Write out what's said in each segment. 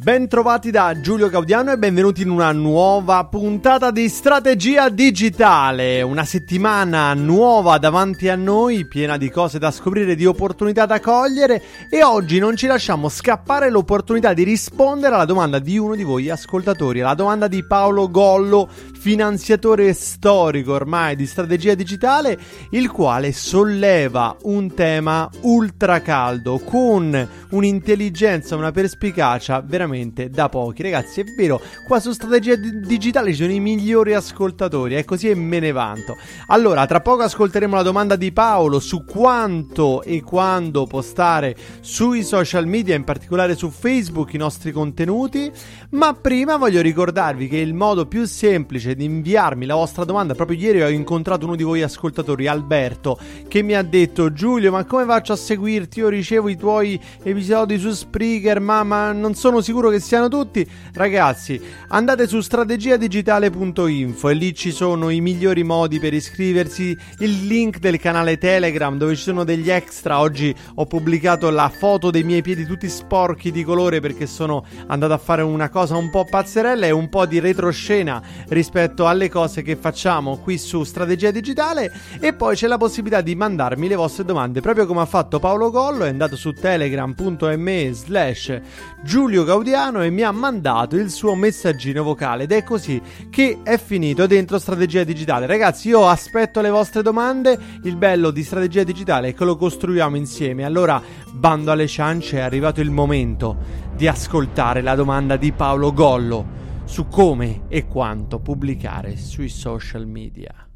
Bentrovati da Giulio Gaudiano e benvenuti in una nuova puntata di Strategia Digitale. Una settimana nuova davanti a noi, piena di cose da scoprire, di opportunità da cogliere e oggi non ci lasciamo scappare l'opportunità di rispondere alla domanda di uno di voi ascoltatori, alla domanda di Paolo Gollo, finanziatore storico ormai di Strategia Digitale, il quale solleva un tema ultra caldo con un'intelligenza, una perspicacia veramente veramente da pochi. Ragazzi, è vero, qua su Strategia D- Digitale ci sono i migliori ascoltatori, è così e me ne vanto. Allora, tra poco ascolteremo la domanda di Paolo su quanto e quando postare sui social media, in particolare su Facebook, i nostri contenuti. Ma prima voglio ricordarvi che il modo più semplice di inviarmi la vostra domanda, proprio ieri ho incontrato uno di voi ascoltatori, Alberto, che mi ha detto Giulio, ma come faccio a seguirti? Io ricevo i tuoi episodi su Spreaker, ma, ma non sono sicuro che siano tutti. Ragazzi, andate su strategiadigitale.info e lì ci sono i migliori modi per iscriversi, il link del canale Telegram dove ci sono degli extra. Oggi ho pubblicato la foto dei miei piedi tutti sporchi di colore perché sono andato a fare una cosa un po' pazzerella e un po' di retroscena rispetto alle cose che facciamo qui su Strategia Digitale e poi c'è la possibilità di mandarmi le vostre domande proprio come ha fatto Paolo Gollo, è andato su telegram.me slash Giulio Gaudiano e mi ha mandato il suo messaggino vocale ed è così che è finito dentro Strategia Digitale. Ragazzi, io aspetto le vostre domande, il bello di Strategia Digitale è che lo costruiamo insieme. Allora, bando alle ciance, è arrivato il momento di ascoltare la domanda di Paolo Gollo su come e quanto pubblicare sui social media.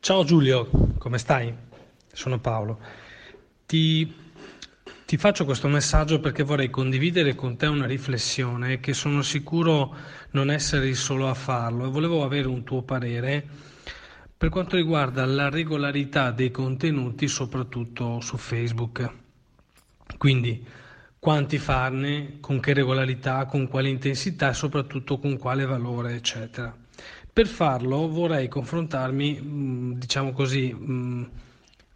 Ciao Giulio, come stai? Sono Paolo. Ti ti faccio questo messaggio perché vorrei condividere con te una riflessione che sono sicuro non essere il solo a farlo e volevo avere un tuo parere per quanto riguarda la regolarità dei contenuti soprattutto su Facebook. Quindi quanti farne, con che regolarità, con quale intensità e soprattutto con quale valore, eccetera. Per farlo vorrei confrontarmi, diciamo così,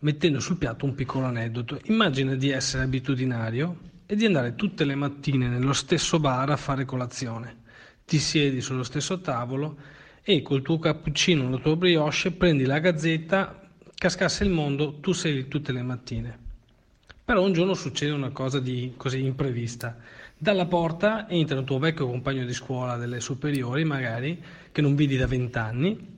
mettendo sul piatto un piccolo aneddoto. Immagina di essere abitudinario e di andare tutte le mattine nello stesso bar a fare colazione. Ti siedi sullo stesso tavolo e col tuo cappuccino, la tua brioche, prendi la gazzetta, cascasse il mondo, tu sei lì tutte le mattine. Però un giorno succede una cosa di così imprevista. Dalla porta entra un tuo vecchio compagno di scuola delle superiori, magari, che non vedi da vent'anni,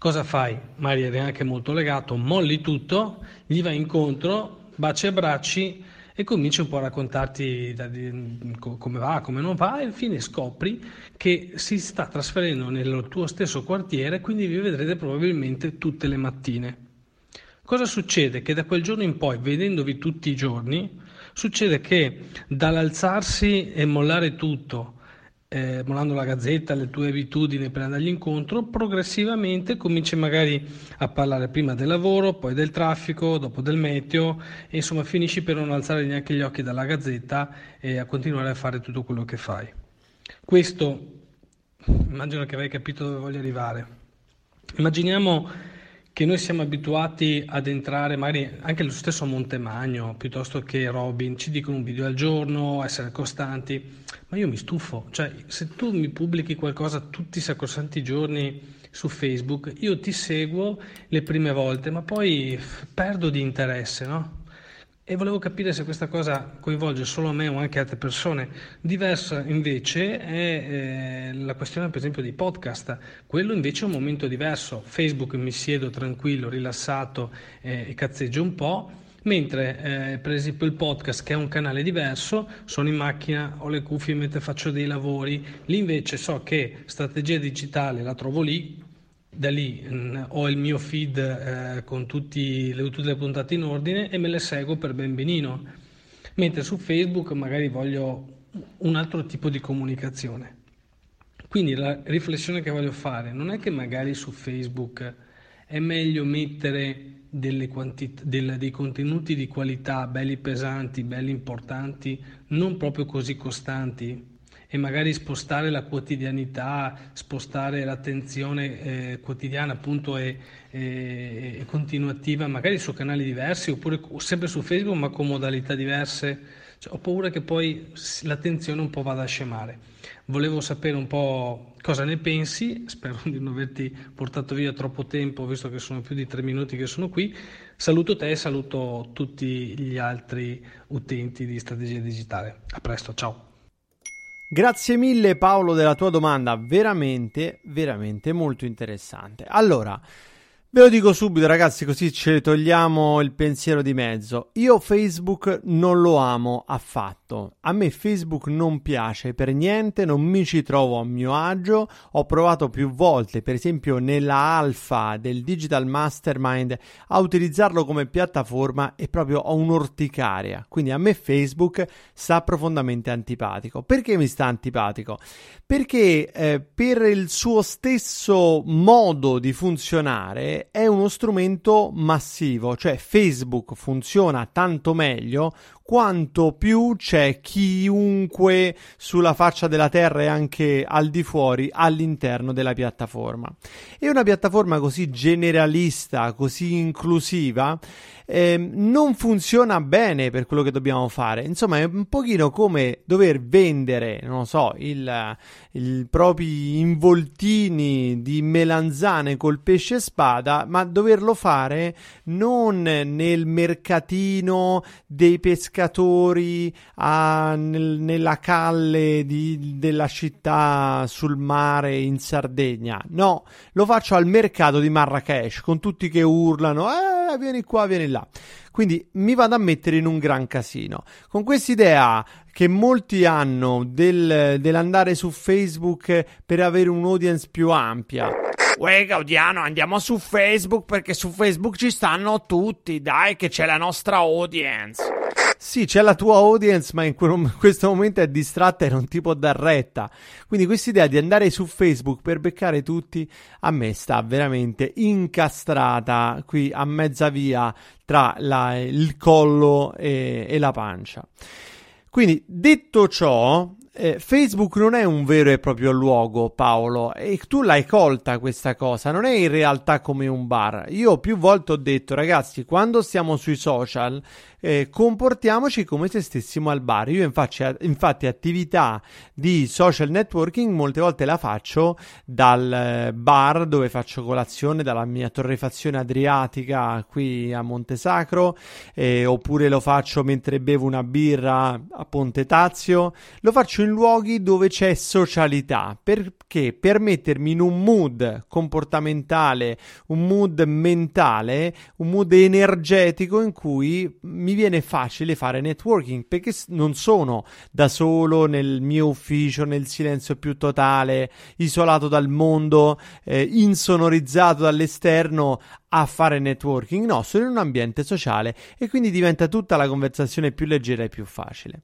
Cosa fai? Mario eri anche molto legato, molli tutto, gli vai incontro, baci e bracci e cominci un po' a raccontarti da, di, come va, come non va e infine scopri che si sta trasferendo nel tuo stesso quartiere, quindi vi vedrete probabilmente tutte le mattine. Cosa succede? Che da quel giorno in poi, vedendovi tutti i giorni, succede che dall'alzarsi e mollare tutto eh, mollando la gazzetta, le tue abitudini per andargli incontro, progressivamente cominci magari a parlare prima del lavoro, poi del traffico, dopo del meteo e insomma finisci per non alzare neanche gli occhi dalla gazzetta e a continuare a fare tutto quello che fai. Questo immagino che avrai capito dove voglio arrivare. Immaginiamo che noi siamo abituati ad entrare, magari anche lo stesso Montemagno, piuttosto che Robin, ci dicono un video al giorno, essere costanti, ma io mi stufo, cioè se tu mi pubblichi qualcosa tutti i sacrosanti giorni su Facebook, io ti seguo le prime volte, ma poi perdo di interesse, no? E volevo capire se questa cosa coinvolge solo me o anche altre persone. Diversa invece è eh, la questione per esempio dei podcast. Quello invece è un momento diverso. Facebook mi siedo tranquillo, rilassato eh, e cazzeggio un po'. Mentre eh, per esempio il podcast che è un canale diverso, sono in macchina, ho le cuffie mentre faccio dei lavori, lì invece so che strategia digitale la trovo lì, da lì mh, mm, ho il mio feed eh, con le, tutte le puntate in ordine e me le seguo per ben benino. Mentre su Facebook magari voglio un altro tipo di comunicazione. Quindi la riflessione che voglio fare non è che magari su Facebook è meglio mettere quantit- del, dei contenuti di qualità belli pesanti, belli importanti, non proprio così costanti, e magari spostare la quotidianità, spostare l'attenzione eh, quotidiana appunto e, e, e, continuativa, magari su canali diversi oppure sempre su Facebook ma con modalità diverse. Cioè, ho paura che poi l'attenzione un po' vada a scemare. Volevo sapere un po' cosa ne pensi, spero di non averti portato via troppo tempo visto che sono più di tre minuti che sono qui. Saluto te e saluto tutti gli altri utenti di Strategia Digitale. A presto, ciao. Grazie mille Paolo della tua domanda, veramente, veramente molto interessante. Allora, Ve lo dico subito ragazzi così ce togliamo il pensiero di mezzo. Io Facebook non lo amo affatto. A me Facebook non piace per niente, non mi ci trovo a mio agio. Ho provato più volte, per esempio nella alfa del Digital Mastermind, a utilizzarlo come piattaforma e proprio ho un'orticaria. Quindi a me Facebook sta profondamente antipatico. Perché mi sta antipatico? Perché eh, per il suo stesso modo di funzionare è uno strumento massivo, cioè Facebook funziona tanto meglio quanto più c'è chiunque sulla faccia della terra e anche al di fuori all'interno della piattaforma. E una piattaforma così generalista, così inclusiva, eh, non funziona bene per quello che dobbiamo fare. Insomma, è un pochino come dover vendere, non so, il, propri involtini di melanzane col pesce spada, ma doverlo fare non nel mercatino dei pescatori pescatori a, nel, nella calle di, della città sul mare in Sardegna. No, lo faccio al mercato di Marrakesh con tutti che urlano: eh, vieni qua, vieni là. Quindi mi vado a mettere in un gran casino. Con quest'idea che molti hanno del, dell'andare su Facebook per avere un'audience più ampia. Uè Gaudiano, andiamo su Facebook perché su Facebook ci stanno tutti, dai che c'è la nostra audience. Sì, c'è la tua audience, ma in questo momento è distratta e non ti può dar retta. Quindi questa idea di andare su Facebook per beccare tutti a me sta veramente incastrata qui a mezza via tra la, il collo e, e la pancia. Quindi detto ciò, eh, Facebook non è un vero e proprio luogo, Paolo, e tu l'hai colta questa cosa, non è in realtà come un bar. Io più volte ho detto, ragazzi, quando stiamo sui social, eh, comportiamoci come se stessimo al bar. Io infatti, infatti attività di social networking molte volte la faccio dal eh, bar dove faccio colazione, dalla mia torrefazione adriatica qui a Montesacro, eh, oppure lo faccio mentre bevo una birra a Ponte Tazio. Lo faccio in luoghi dove c'è socialità, perché per mettermi in un mood comportamentale, un mood mentale, un mood energetico in cui mi viene facile fare networking perché non sono da solo nel mio ufficio, nel silenzio più totale, isolato dal mondo, eh, insonorizzato dall'esterno a fare networking. No, sono in un ambiente sociale e quindi diventa tutta la conversazione più leggera e più facile.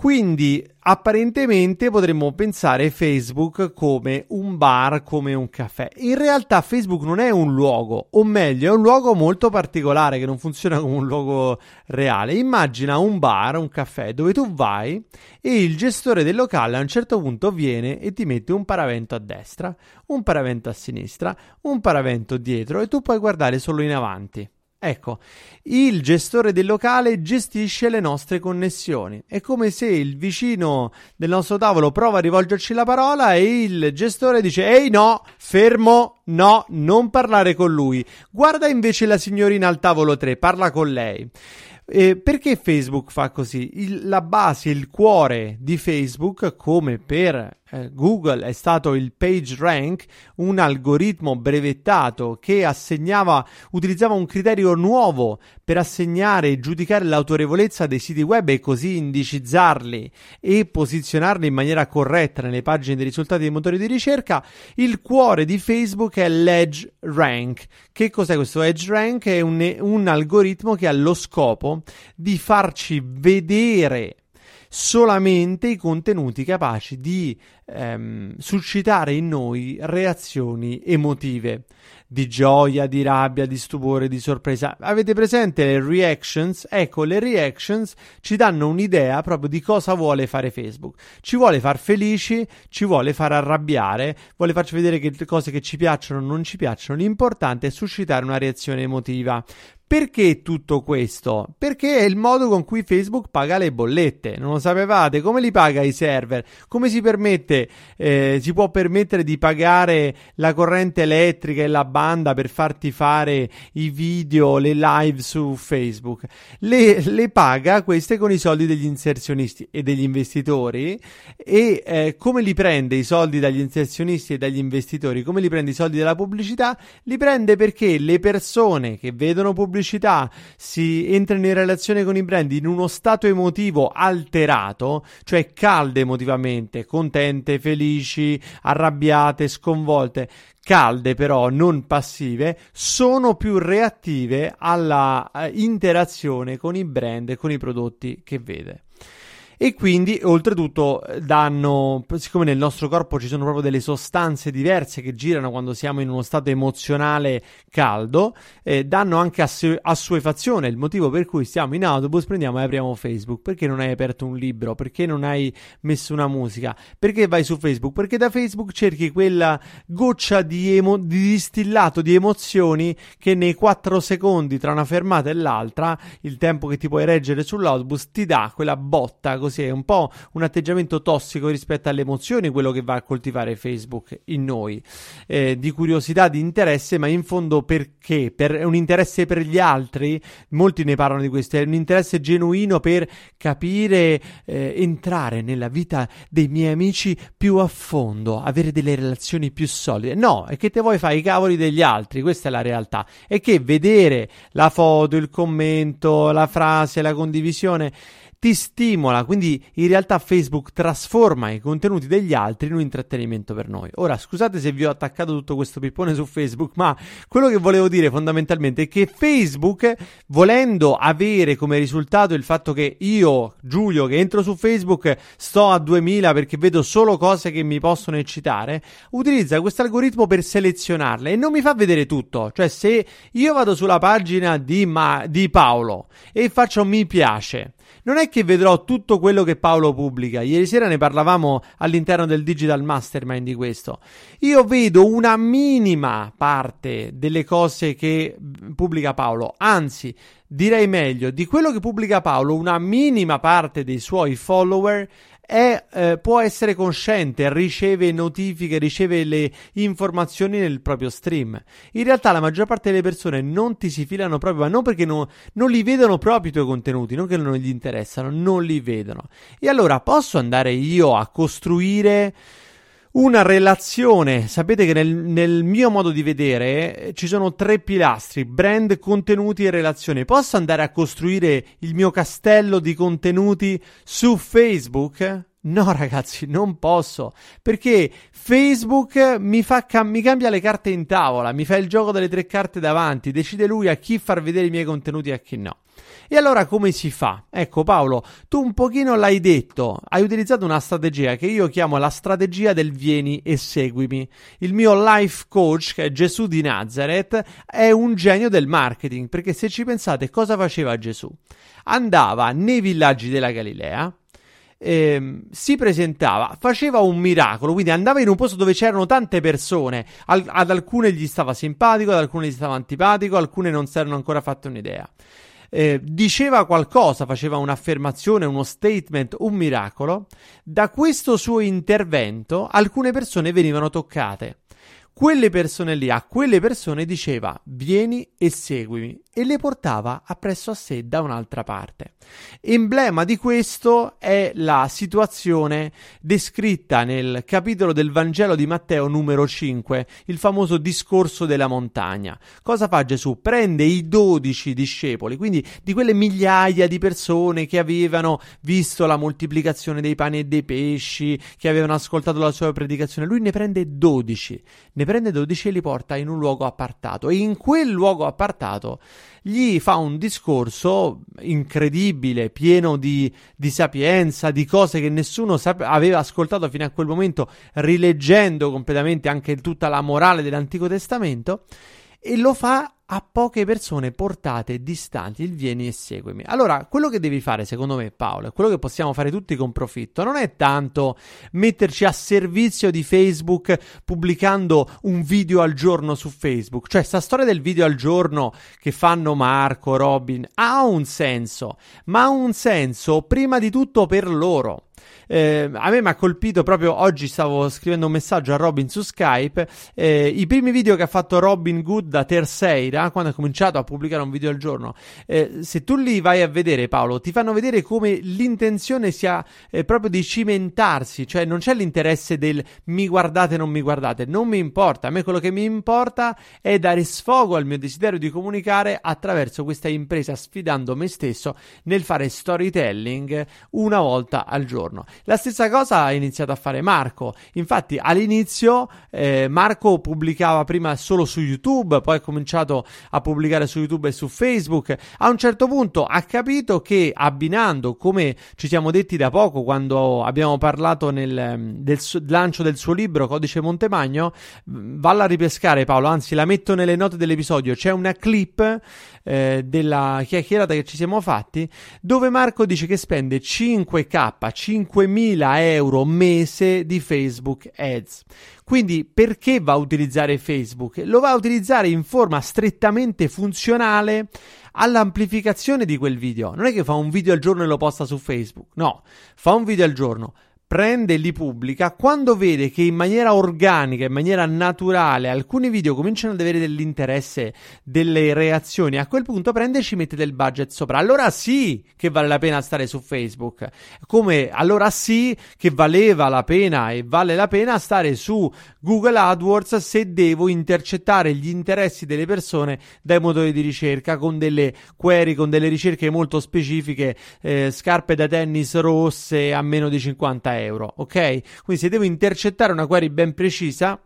Quindi apparentemente potremmo pensare Facebook come un bar, come un caffè. In realtà Facebook non è un luogo, o meglio, è un luogo molto particolare che non funziona come un luogo reale. Immagina un bar, un caffè, dove tu vai e il gestore del locale a un certo punto viene e ti mette un paravento a destra, un paravento a sinistra, un paravento dietro e tu puoi guardare solo in avanti. Ecco, il gestore del locale gestisce le nostre connessioni. È come se il vicino del nostro tavolo prova a rivolgerci la parola e il gestore dice: Ehi, no, fermo, no, non parlare con lui. Guarda invece la signorina al tavolo 3, parla con lei. Eh, perché Facebook fa così? Il, la base, il cuore di Facebook, come per eh, Google è stato il PageRank, un algoritmo brevettato che assegnava, utilizzava un criterio nuovo per assegnare e giudicare l'autorevolezza dei siti web e così indicizzarli e posizionarli in maniera corretta nelle pagine dei risultati dei motori di ricerca. Il cuore di Facebook è l'Edge Rank. Che cos'è questo Edge Rank? È un, un algoritmo che ha lo scopo di farci vedere solamente i contenuti capaci di ehm, suscitare in noi reazioni emotive di gioia, di rabbia, di stupore, di sorpresa. Avete presente le reactions? Ecco, le reactions ci danno un'idea proprio di cosa vuole fare Facebook. Ci vuole far felici, ci vuole far arrabbiare, vuole farci vedere che le cose che ci piacciono o non ci piacciono. L'importante è suscitare una reazione emotiva. Perché tutto questo? Perché è il modo con cui Facebook paga le bollette. Non lo sapevate? Come li paga i server? Come si permette, eh, si può permettere di pagare la corrente elettrica e la banda per farti fare i video, le live su Facebook? Le, le paga queste con i soldi degli inserzionisti e degli investitori. E eh, come li prende i soldi dagli inserzionisti e dagli investitori? Come li prende i soldi dalla pubblicità? Li prende perché le persone che vedono pubblicità pubblicità si entrano in relazione con i brand in uno stato emotivo alterato, cioè calde emotivamente, contente, felici, arrabbiate, sconvolte, calde però non passive, sono più reattive alla uh, interazione con i brand e con i prodotti che vede e quindi oltretutto danno, siccome nel nostro corpo ci sono proprio delle sostanze diverse che girano quando siamo in uno stato emozionale caldo, eh, danno anche assu- assuefazione, il motivo per cui stiamo in autobus, prendiamo e apriamo Facebook, perché non hai aperto un libro, perché non hai messo una musica, perché vai su Facebook, perché da Facebook cerchi quella goccia di, emo- di distillato di emozioni che nei 4 secondi tra una fermata e l'altra, il tempo che ti puoi reggere sull'autobus, ti dà quella botta così così, è un po' un atteggiamento tossico rispetto alle emozioni, quello che va a coltivare Facebook in noi, eh, di curiosità, di interesse, ma in fondo perché? Per un interesse per gli altri, molti ne parlano di questo, è un interesse genuino per capire, eh, entrare nella vita dei miei amici più a fondo, avere delle relazioni più solide. No, è che te vuoi fare i cavoli degli altri, questa è la realtà. È che vedere la foto, il commento, la frase, la condivisione ti stimola, quindi in realtà Facebook trasforma i contenuti degli altri in un intrattenimento per noi. Ora, scusate se vi ho attaccato tutto questo pippone su Facebook, ma quello che volevo dire fondamentalmente è che Facebook, volendo avere come risultato il fatto che io, Giulio, che entro su Facebook, sto a 2000 perché vedo solo cose che mi possono eccitare, utilizza questo algoritmo per selezionarle e non mi fa vedere tutto. Cioè, se io vado sulla pagina di, Ma- di Paolo e faccio mi piace, non è che vedrò tutto quello che Paolo pubblica. Ieri sera ne parlavamo all'interno del Digital Mastermind di questo. Io vedo una minima parte delle cose che pubblica Paolo, anzi, direi meglio, di quello che pubblica Paolo, una minima parte dei suoi follower è, eh, può essere cosciente, riceve notifiche, riceve le informazioni nel proprio stream. In realtà la maggior parte delle persone non ti si filano proprio, ma non perché no, non li vedono proprio i tuoi contenuti, non che non gli interessano, non li vedono. E allora posso andare io a costruire una relazione. Sapete che nel, nel, mio modo di vedere eh, ci sono tre pilastri: brand, contenuti e relazioni. Posso andare a costruire il mio castello di contenuti su Facebook? No, ragazzi, non posso perché Facebook mi, fa mi cambia le carte in tavola, mi fa il gioco delle tre carte davanti, decide lui a chi far vedere i miei contenuti e a chi no. E allora come si fa? Ecco Paolo, tu un pochino l'hai detto, hai utilizzato una strategia che io chiamo la strategia del vieni e seguimi. Il mio life coach, che è Gesù di Nazareth, è un genio del marketing, perché se ci pensate cosa faceva Gesù? Andava nei villaggi della Galilea, eh, si presentava, faceva un miracolo, quindi andava in un posto dove c'erano tante persone, al, ad alcune gli stava simpatico, ad alcune gli stava antipatico, alcune non si erano ancora fatte un'idea eh, diceva qualcosa, faceva un'affermazione, uno statement, un miracolo, da questo suo intervento alcune persone venivano toccate. Quelle persone lì, a quelle persone diceva vieni e seguimi e le portava appresso a sé da un'altra parte. Emblema di questo è la situazione descritta nel capitolo del Vangelo di Matteo numero 5, il famoso discorso della montagna. Cosa fa Gesù? Prende i dodici discepoli, quindi di quelle migliaia di persone che avevano visto la moltiplicazione dei pani e dei pesci, che avevano ascoltato la sua predicazione, lui ne prende dodici, prende dodici e li porta in un luogo appartato. E in quel luogo appartato gli fa un discorso incredibile, pieno di, di sapienza, di cose che nessuno sap- aveva ascoltato fino a quel momento, rileggendo completamente anche tutta la morale dell'Antico Testamento, e lo fa a poche persone portate distanti il vieni e seguimi. Allora, quello che devi fare, secondo me, Paolo, e quello che possiamo fare tutti con profitto, non è tanto metterci a servizio di Facebook pubblicando un video al giorno su Facebook. Cioè, sta storia del video al giorno che fanno Marco, Robin, ha un senso, ma ha un senso prima di tutto per loro. Eh, a me mi ha colpito proprio oggi stavo scrivendo un messaggio a Robin su Skype. Eh, I primi video che ha fatto Robin Good da Terceira, quando ha cominciato a pubblicare un video al giorno, eh, se tu li vai a vedere, Paolo, ti fanno vedere come l'intenzione sia eh, proprio di cimentarsi, cioè non c'è l'interesse del mi guardate, non mi guardate, non mi importa. A me quello che mi importa è dare sfogo al mio desiderio di comunicare attraverso questa impresa, sfidando me stesso nel fare storytelling una volta al giorno. La stessa cosa ha iniziato a fare Marco. Infatti, all'inizio eh, Marco pubblicava prima solo su YouTube, poi ha cominciato a pubblicare su YouTube e su Facebook. A un certo punto ha capito che abbinando, come ci siamo detti da poco quando abbiamo parlato nel, del su- lancio del suo libro Codice Montemagno, valla a ripescare Paolo, anzi la metto nelle note dell'episodio, c'è una clip eh, della chiacchierata che ci siamo fatti dove Marco dice che spende 5k, 5 5.000 euro mese di Facebook Ads. Quindi perché va a utilizzare Facebook? Lo va a utilizzare in forma strettamente funzionale all'amplificazione di quel video. Non è che fa un video al giorno e lo posta su Facebook, no, fa un video al giorno prende e li pubblica, quando vede che in maniera organica, in maniera naturale, alcuni video cominciano ad avere dell'interesse, delle reazioni, a quel punto prende e ci mette del budget sopra. Allora sì che vale la pena stare su Facebook. Come allora sì che valeva la pena e vale la pena stare su Google AdWords se devo intercettare gli interessi delle persone dai motori di ricerca con delle query, con delle ricerche molto specifiche, eh, scarpe da tennis rosse a meno di 50 euro euro, ok? Quindi se devo intercettare una query ben precisa,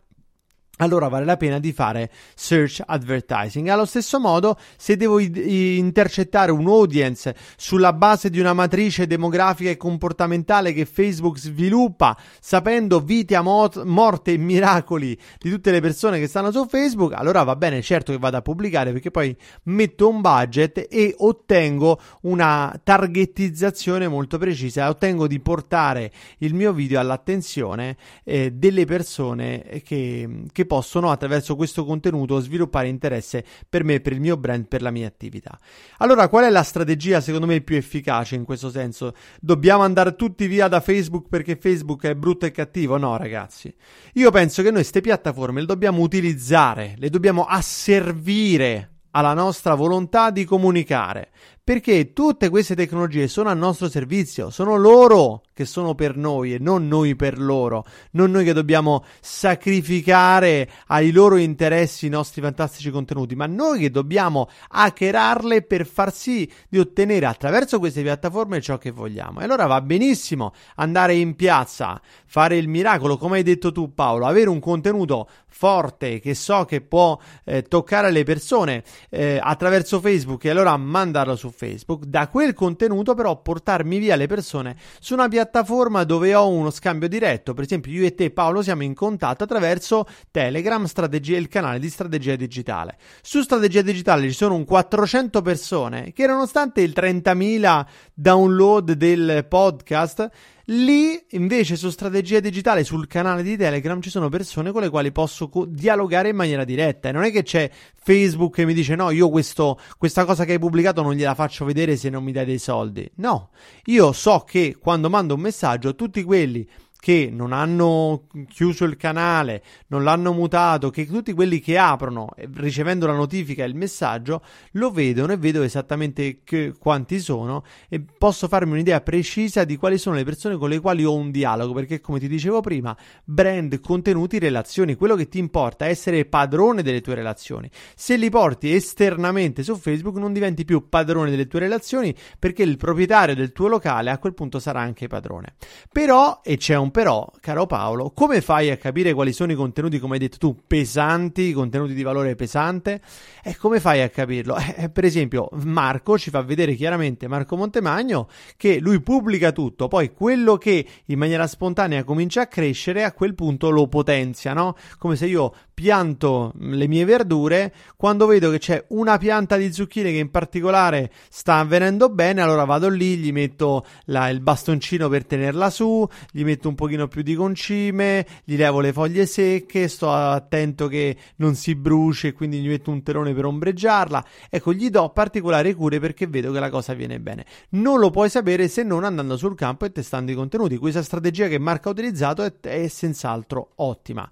allora vale la pena di fare search advertising. Allo stesso modo, se devo i- intercettare un audience sulla base di una matrice demografica e comportamentale che Facebook sviluppa, sapendo vite, mot- morte e miracoli di tutte le persone che stanno su Facebook, allora va bene, certo che vado a pubblicare perché poi metto un budget e ottengo una targetizzazione molto precisa, ottengo di portare il mio video all'attenzione eh, delle persone che, che che possono attraverso questo contenuto sviluppare interesse per me, per il mio brand, per la mia attività. Allora, qual è la strategia secondo me più efficace in questo senso? Dobbiamo andare tutti via da Facebook perché Facebook è brutto e cattivo? No, ragazzi. Io penso che noi queste piattaforme le dobbiamo utilizzare, le dobbiamo asservire alla nostra volontà di comunicare, perché tutte queste tecnologie sono a nostro servizio, sono loro che sono per noi e non noi per loro, non noi che dobbiamo sacrificare ai loro interessi i nostri fantastici contenuti, ma noi che dobbiamo hackerarle per far sì di ottenere attraverso queste piattaforme ciò che vogliamo. E allora va benissimo andare in piazza, fare il miracolo, come hai detto tu Paolo, avere un contenuto forte che so che può eh, toccare le persone eh, attraverso Facebook e allora mandarlo su Facebook, da quel contenuto però portarmi via le persone su una piattaforma dove ho uno scambio diretto, per esempio io e te Paolo siamo in contatto attraverso Telegram, strategia, il canale di strategia digitale. Su strategia digitale ci sono un 400 persone che nonostante il 30.000 download del podcast Lì invece su strategia digitale sul canale di Telegram ci sono persone con le quali posso co- dialogare in maniera diretta e non è che c'è Facebook che mi dice no io questo, questa cosa che hai pubblicato non gliela faccio vedere se non mi dai dei soldi. No, io so che quando mando un messaggio tutti quelli che non hanno chiuso il canale, non l'hanno mutato, che tutti quelli che aprono ricevendo la notifica e il messaggio lo vedono e vedo esattamente che, quanti sono e posso farmi un'idea precisa di quali sono le persone con le quali ho un dialogo, perché come ti dicevo prima, brand, contenuti, relazioni, quello che ti importa è essere padrone delle tue relazioni. Se li porti esternamente su Facebook non diventi più padrone delle tue relazioni perché il proprietario del tuo locale a quel punto sarà anche padrone. Però, e c'è un però, caro Paolo, come fai a capire quali sono i contenuti, come hai detto tu, pesanti, contenuti di valore pesante? E come fai a capirlo? Eh, per esempio, Marco ci fa vedere chiaramente, Marco Montemagno, che lui pubblica tutto, poi quello che in maniera spontanea comincia a crescere, a quel punto lo potenzia, no? Come se io pianto le mie verdure, quando vedo che c'è una pianta di zucchine che in particolare sta avvenendo bene, allora vado lì, gli metto la, il bastoncino per tenerla su, gli metto un pochino più di concime, gli levo le foglie secche, sto attento che non si bruci e quindi gli metto un terone per ombreggiarla. Ecco, gli do particolari cure perché vedo che la cosa viene bene. Non lo puoi sapere se non andando sul campo e testando i contenuti. Questa strategia che Marco ha utilizzato è, è senz'altro ottima.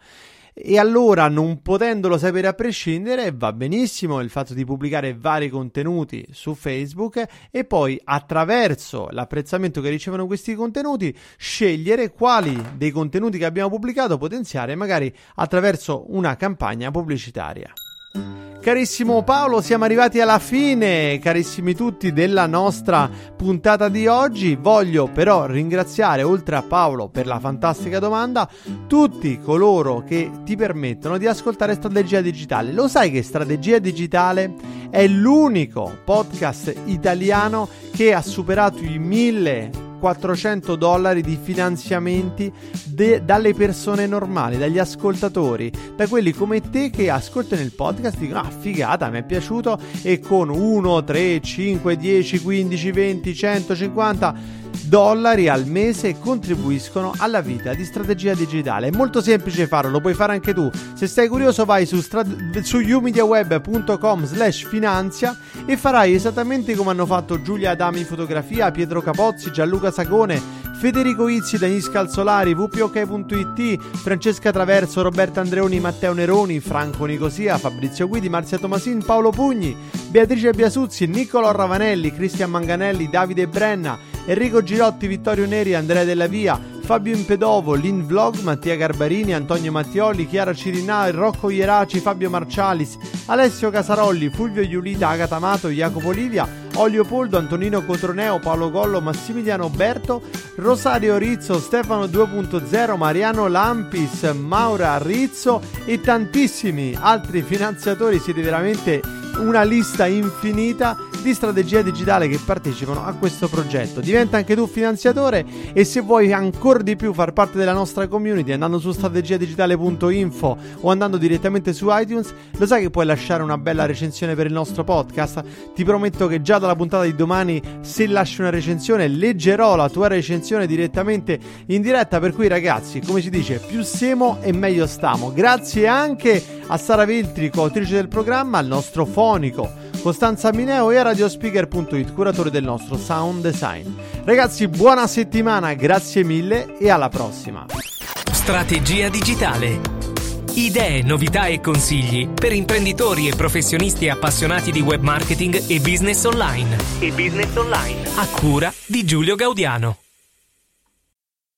E allora, non potendolo sapere a prescindere, va benissimo il fatto di pubblicare vari contenuti su Facebook e poi attraverso l'apprezzamento che ricevono questi contenuti scegliere quali dei contenuti che abbiamo pubblicato potenziare magari attraverso una campagna pubblicitaria. Carissimo Paolo, siamo arrivati alla fine, carissimi tutti, della nostra puntata di oggi. Voglio però ringraziare, oltre a Paolo per la fantastica domanda, tutti coloro che ti permettono di ascoltare Strategia Digitale. Lo sai che Strategia Digitale è l'unico podcast italiano che ha superato i mille 400 dollari di finanziamenti de- dalle persone normali, dagli ascoltatori, da quelli come te che ascoltano il podcast e dicono ah figata, mi è piaciuto e con 1, 3, 5, 10, 15, 20, 150 dollari al mese contribuiscono alla vita di strategia digitale. È molto semplice farlo, lo puoi fare anche tu. Se sei curioso vai su, strat- su umediaweb.com slash finanzia e farai esattamente come hanno fatto Giulia Adami Fotografia, Pietro Capozzi, Gianluca Sagone, Federico Izzi, Danis Calzolari, wpok.it, Francesca Traverso, Roberto Andreoni, Matteo Neroni, Franco Nicosia, Fabrizio Guidi, Marzia Tomasin, Paolo Pugni, Beatrice Biasuzzi, Niccolò Ravanelli, Cristian Manganelli, Davide Brenna, Enrico Girotti, Vittorio Neri, Andrea Della Via, Fabio Impedovo, Lin Vlog, Mattia Garbarini, Antonio Mattioli, Chiara Cirinà, Rocco Ieraci, Fabio Marcialis, Alessio Casarolli, Fulvio Iulita, Agata Amato, Jacopo Livia, Olio Poldo, Antonino Cotroneo, Paolo Gollo, Massimiliano Berto, Rosario Rizzo, Stefano 2.0, Mariano Lampis, Maura Rizzo e tantissimi altri finanziatori. Siete veramente una lista infinita di strategia digitale che partecipano a questo progetto. Diventa anche tu finanziatore e se vuoi ancora di più far parte della nostra community andando su strategiadigitale.info o andando direttamente su iTunes, lo sai che puoi lasciare una bella recensione per il nostro podcast? Ti prometto che già dalla puntata di domani se lasci una recensione leggerò la tua recensione direttamente in diretta, per cui ragazzi, come si dice, più siamo e meglio stiamo. Grazie anche a Sara Veltri, coautrice del programma, al nostro fonico Costanza Mineo e a radiospeaker.it, curatore del nostro sound design. Ragazzi, buona settimana, grazie mille e alla prossima. Strategia digitale. Idee, novità e consigli per imprenditori e professionisti appassionati di web marketing e business online. E business online. A cura di Giulio Gaudiano.